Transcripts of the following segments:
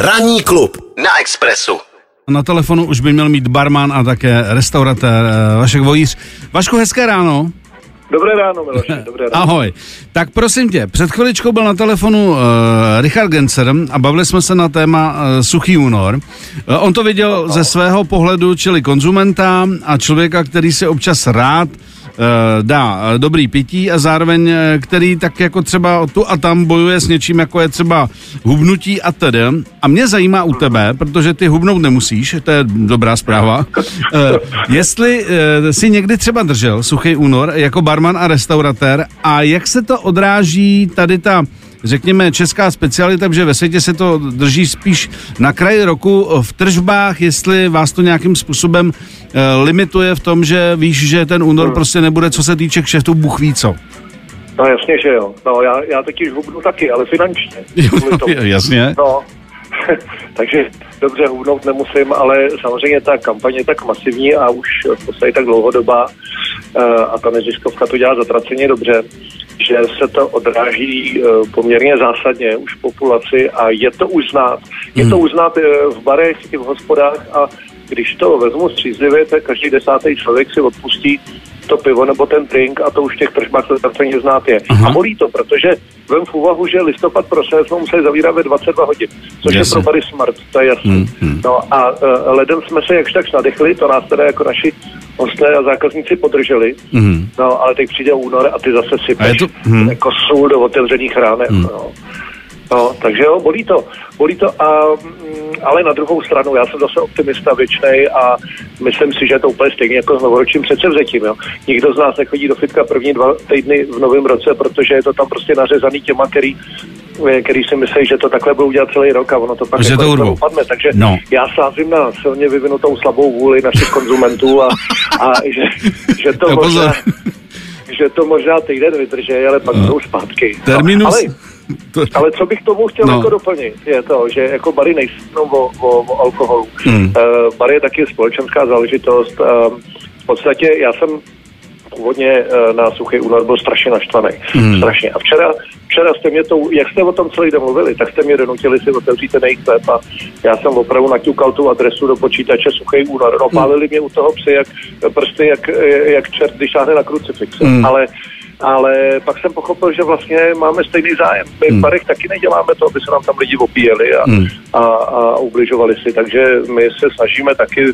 Ranní klub na Expressu. Na telefonu už by měl mít barman a také restauratér eh, Vašek Vojíř. Vašku, hezké ráno. Dobré ráno, Miloši, dobré ráno. Ahoj. Tak prosím tě, před chviličkou byl na telefonu uh, Richard Gencer a bavili jsme se na téma uh, suchý únor. Uh, on to viděl ze svého pohledu, čili konzumenta a člověka, který si občas rád uh, dá uh, dobrý pití a zároveň uh, který tak jako třeba tu a tam bojuje s něčím, jako je třeba hubnutí a tedy. A mě zajímá u tebe, protože ty hubnout nemusíš, to je dobrá zpráva, jestli si někdy třeba držel suchý únor jako barman a restauratér a jak se to odráží tady ta řekněme, česká specialita, že ve světě se to drží spíš na kraji roku v tržbách, jestli vás to nějakým způsobem uh, limituje v tom, že víš, že ten únor prostě nebude, co se týče kšeftu, Bůh ví co. No jasně, že jo. No já, já taky hubnu taky, ale finančně. Tomu. Jasně. No, takže dobře hubnout nemusím, ale samozřejmě ta kampaně je tak masivní a už v podstatě tak dlouhodobá eh, a ta neziskovka to dělá zatraceně dobře, že se to odráží eh, poměrně zásadně už v populaci a je to už znát. Je to už znát eh, v barech i v hospodách a když to vezmu střízlivě, tak každý desátý člověk si odpustí to pivo nebo ten drink a to už v těch tržbách to zatraceně znát je. Aha. A bolí to, protože vem v úvahu, že listopad prosinec jsme museli zavírat ve 22 hodin, což Jasně. je pro bary smrt, to je jasný. Hmm, hmm. No a uh, ledem jsme se jakž tak nadechli, to nás teda jako naši hosté a zákazníci podrželi, Mhm. no ale teď přijde únor a ty zase sypeš to- hmm. jako sůl do otevřených ránek. No. No, takže jo, bolí to. Bolí to, a, mm, ale na druhou stranu, já jsem zase optimista věčnej a myslím si, že je to úplně stejně jako s novoročním předsevzetím. Jo. Nikdo z nás nechodí do fitka první dva týdny v novém roce, protože je to tam prostě nařezaný těma, který, který si myslí, že to takhle budou dělat celý rok a ono to pak Že to jako urvou. upadne. Takže No. já sázím na silně vyvinutou slabou vůli našich konzumentů a, a že, že to pozor. možná že to možná týden vydrží, ale pak budou zpátky. No. Terminus... No, ale, To, ale co bych tomu chtěl No. no. jako doplnit, je to, že jako bary nejsou o, o, o alkoholu. Hmm. Uh, bar je taky společenská záležitost. Uh, v podstatě já jsem původně uh, na suchý únor byl strašně naštvaný. Hmm. Hmm. Strašně. A včera, včera jste mě to, jak jste o tom celý den mluvili, tak jste mě donutili si otevřít ten jejich web a já jsem opravdu naťukal tu adresu do počítače suchý únor. No, pálili mě u toho psy jak prsty, jak, jak čert, když šáhne na krucifix. Hmm. Ale ale pak jsem pochopil, že vlastně máme stejný zájem. My v barech taky neděláme to, aby se nám tam lidi opíjeli a, Hmm. a, a ubližovali si, takže my se snažíme taky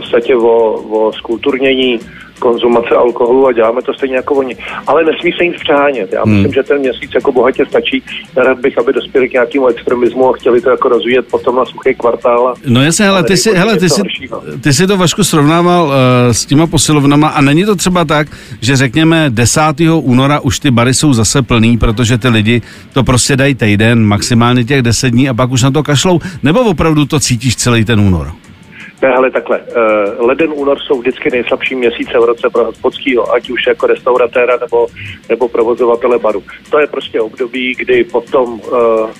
podstatě o, o skulturnění konzumace alkoholu a děláme to stejně jako oni. Ale nesmí se jít přehánět. Já myslím, že ten měsíc jako bohatě stačí. Rád bych, aby dospěli k nějakému extremismu a chtěli to jako rozvíjet potom na suchý kvartál. A, No jasně, hele, ale ty si, hele, ty to si, ty si to Vašku srovnával uh, s těma posilovnama a není to třeba tak, že řekněme 10. února už ty bary jsou zase plný, protože ty lidi to prostě dají týden, maximálně těch 10 dní a pak už na to kašlou, nebo opravdu to cítíš celý ten únor? Ne, hele, takhle. Uh, leden, únor jsou vždycky nejslabší měsíce v roce pro hospodskýho, ať už jako restauratéra nebo, nebo provozovatele baru. To je prostě období, kdy potom uh,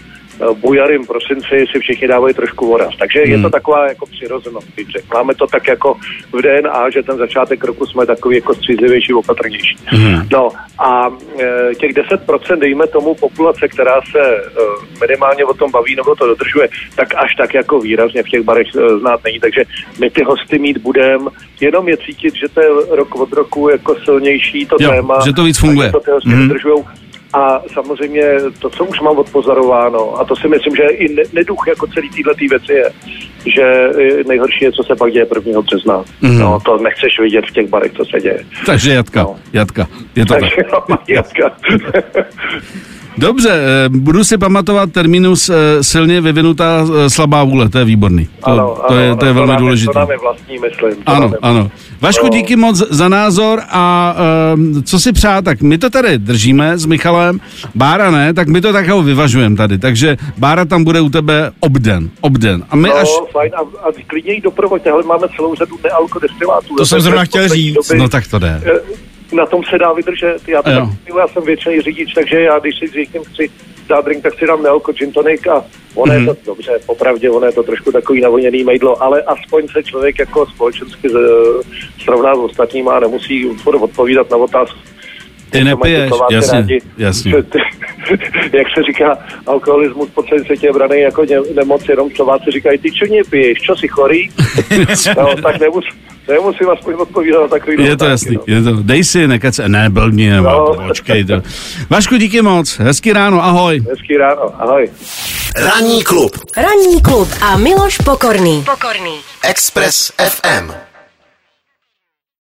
bujarým prosinci si všichni dávají trošku voraz. Takže hmm. je to taková jako přirozenost, bych řekl. Máme to tak jako v DNA, že ten začátek roku jsme takový jako střízlivější, opatrnější. Mhm. No a e, těch 10% dejme tomu populace, která se e, minimálně o tom baví nebo to dodržuje, tak až tak jako výrazně v těch barech e, znát není. Takže my ty hosty mít budem, jenom je cítit, že to je rok od roku jako silnější to Jo, téma. že to víc funguje. že to ty hosty Mhm. mm. dodržujou. A samozřejmě to, co už mám odpozorováno, a to si myslím, že i ne- neduch jako celý této věci je, že e, nejhorší je, co se pak děje 1. března. Mhm. Mm. No, to nechceš vidět v těch barech, co se děje. Takže Jatka, No. Jatka, je to tak. Takže jo, Jatka. Dobře, eh, budu si pamatovat terminus eh, silně vyvinutá eh, slabá vůle, to je výborný. To, Ano, to, je, ano, to je velmi nám důležité. To nám je vlastní, myslím. To Ano, nám je- ano. Vašku, No. díky moc za názor a um, co si přát, tak my to tady držíme s Michalem, Bára ne, tak my to tak ho vyvažujeme tady, takže Bára tam bude u tebe obden, obden. A my No, až, fajn, a, a klidně jí doprovodně, ale máme celou řadu nealkodestilátů. To jsem zrovna chtěl říct. no tak to jde. Eh, Na tom se dá vydržet. Já, to já jsem většiný řidič, takže já, když si s někým chci dát drink, tak si dám nealko gin tonic a ono Mhm. je to dobře, popravdě, ono je to trošku takový navoněný mejdlo, ale aspoň se člověk jako společensky srovná s ostatníma a nemusí odpovídat na otázku, Ty nepiješ, jasně, rádi, jasně. Jak se říká, alkoholismus po celém světě je braný jako ně, nemoc, jenom Slováci říkají, ty čo piješ, čo si chorý? no, tak nemus, nemusím aspoň odpovídat na takový Je to jasný, no. je to, dej si, se, ne, blbni, no. počkej to. Vašku, díky moc, hezký ráno, ahoj. Hezký ráno, ahoj. Ranní klub. Ranní klub a Miloš Pokorný. Pokorný. Express FM.